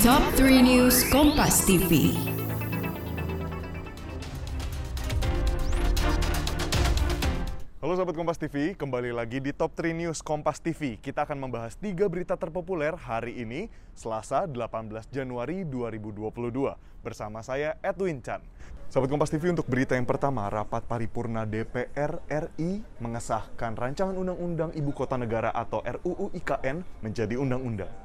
Top 3 News Kompas TV. Halo Sobat Kompas TV, kembali lagi di Top 3 News Kompas TV. Kita akan membahas tiga berita terpopuler hari ini, Selasa 18 Januari 2022. Bersama saya Edwin Chan. Sobat Kompas TV untuk berita yang pertama, rapat paripurna DPR RI mengesahkan rancangan Undang-Undang Ibu Kota Negara atau RUU IKN menjadi undang-undang.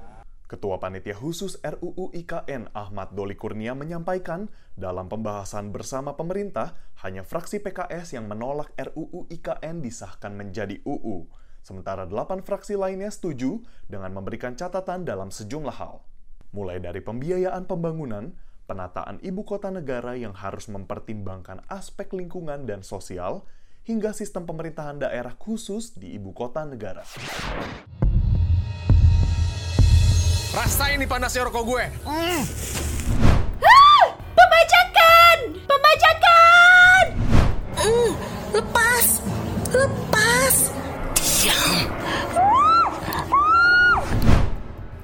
Ketua Panitia Khusus RUU IKN Ahmad Doli Kurnia menyampaikan dalam pembahasan bersama pemerintah hanya fraksi PKS yang menolak RUU IKN disahkan menjadi UU. Sementara delapan fraksi lainnya setuju dengan memberikan catatan dalam sejumlah hal. Mulai dari pembiayaan pembangunan, penataan ibu kota negara yang harus mempertimbangkan aspek lingkungan dan sosial, hingga sistem pemerintahan daerah khusus di ibu kota negara. Rasain nih panasnya rokok gue. Pembajakan! Pembajakan! Mm, lepas! Lepas!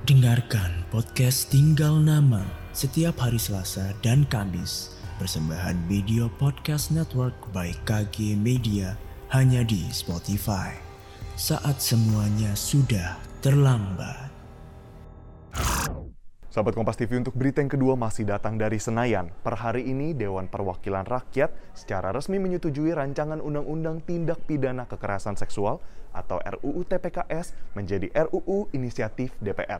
Dengarkan podcast Tinggal Nama setiap hari Selasa dan Kamis. Persembahan Video Podcast Network by KG Media hanya di Spotify. Saat semuanya sudah terlambat. Sahabat Kompas TV untuk berita yang kedua masih datang dari Senayan. Per hari ini Dewan Perwakilan Rakyat secara resmi menyetujui rancangan Undang-Undang Tindak Pidana Kekerasan Seksual atau RUU TPKS menjadi RUU Inisiatif DPR.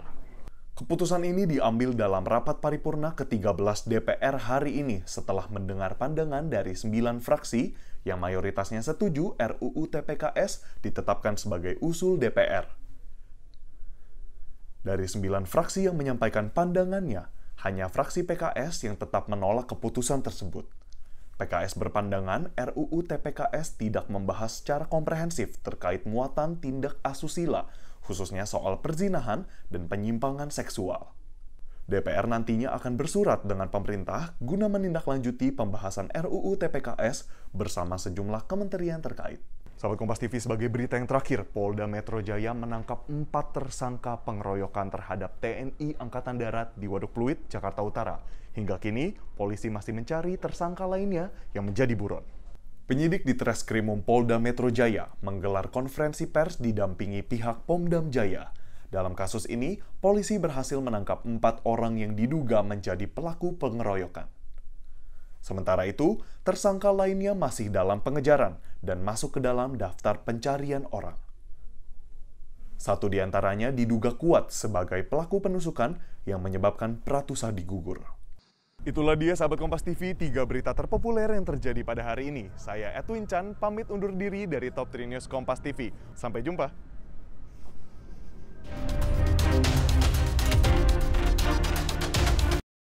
Keputusan ini diambil dalam rapat paripurna ke-13 DPR hari ini setelah mendengar pandangan dari 9 fraksi yang mayoritasnya setuju RUU TPKS ditetapkan sebagai usul DPR. Dari sembilan fraksi yang menyampaikan pandangannya, hanya fraksi PKS yang tetap menolak keputusan tersebut. PKS berpandangan RUU TPKS tidak membahas secara komprehensif terkait muatan tindak asusila, khususnya soal perzinahan dan penyimpangan seksual. DPR nantinya akan bersurat dengan pemerintah guna menindaklanjuti pembahasan RUU TPKS bersama sejumlah kementerian terkait. Sahabat Kompas TV sebagai berita yang terakhir, Polda Metro Jaya menangkap empat tersangka pengeroyokan terhadap TNI Angkatan Darat di Waduk Pluit, Jakarta Utara. Hingga kini, polisi masih mencari tersangka lainnya yang menjadi buron. Penyidik di Treskrimum Polda Metro Jaya menggelar konferensi pers didampingi pihak Pomdam Jaya. Dalam kasus ini, polisi berhasil menangkap empat orang yang diduga menjadi pelaku pengeroyokan. Sementara itu, tersangka lainnya masih dalam pengejaran dan masuk ke dalam daftar pencarian orang. Satu di antaranya diduga kuat sebagai pelaku penusukan yang menyebabkan Pratusadi gugur. Itulah dia sahabat Kompas TV, tiga berita terpopuler yang terjadi pada hari ini. Saya Edwin Chan, pamit undur diri dari Top 3 News Kompas TV. Sampai jumpa.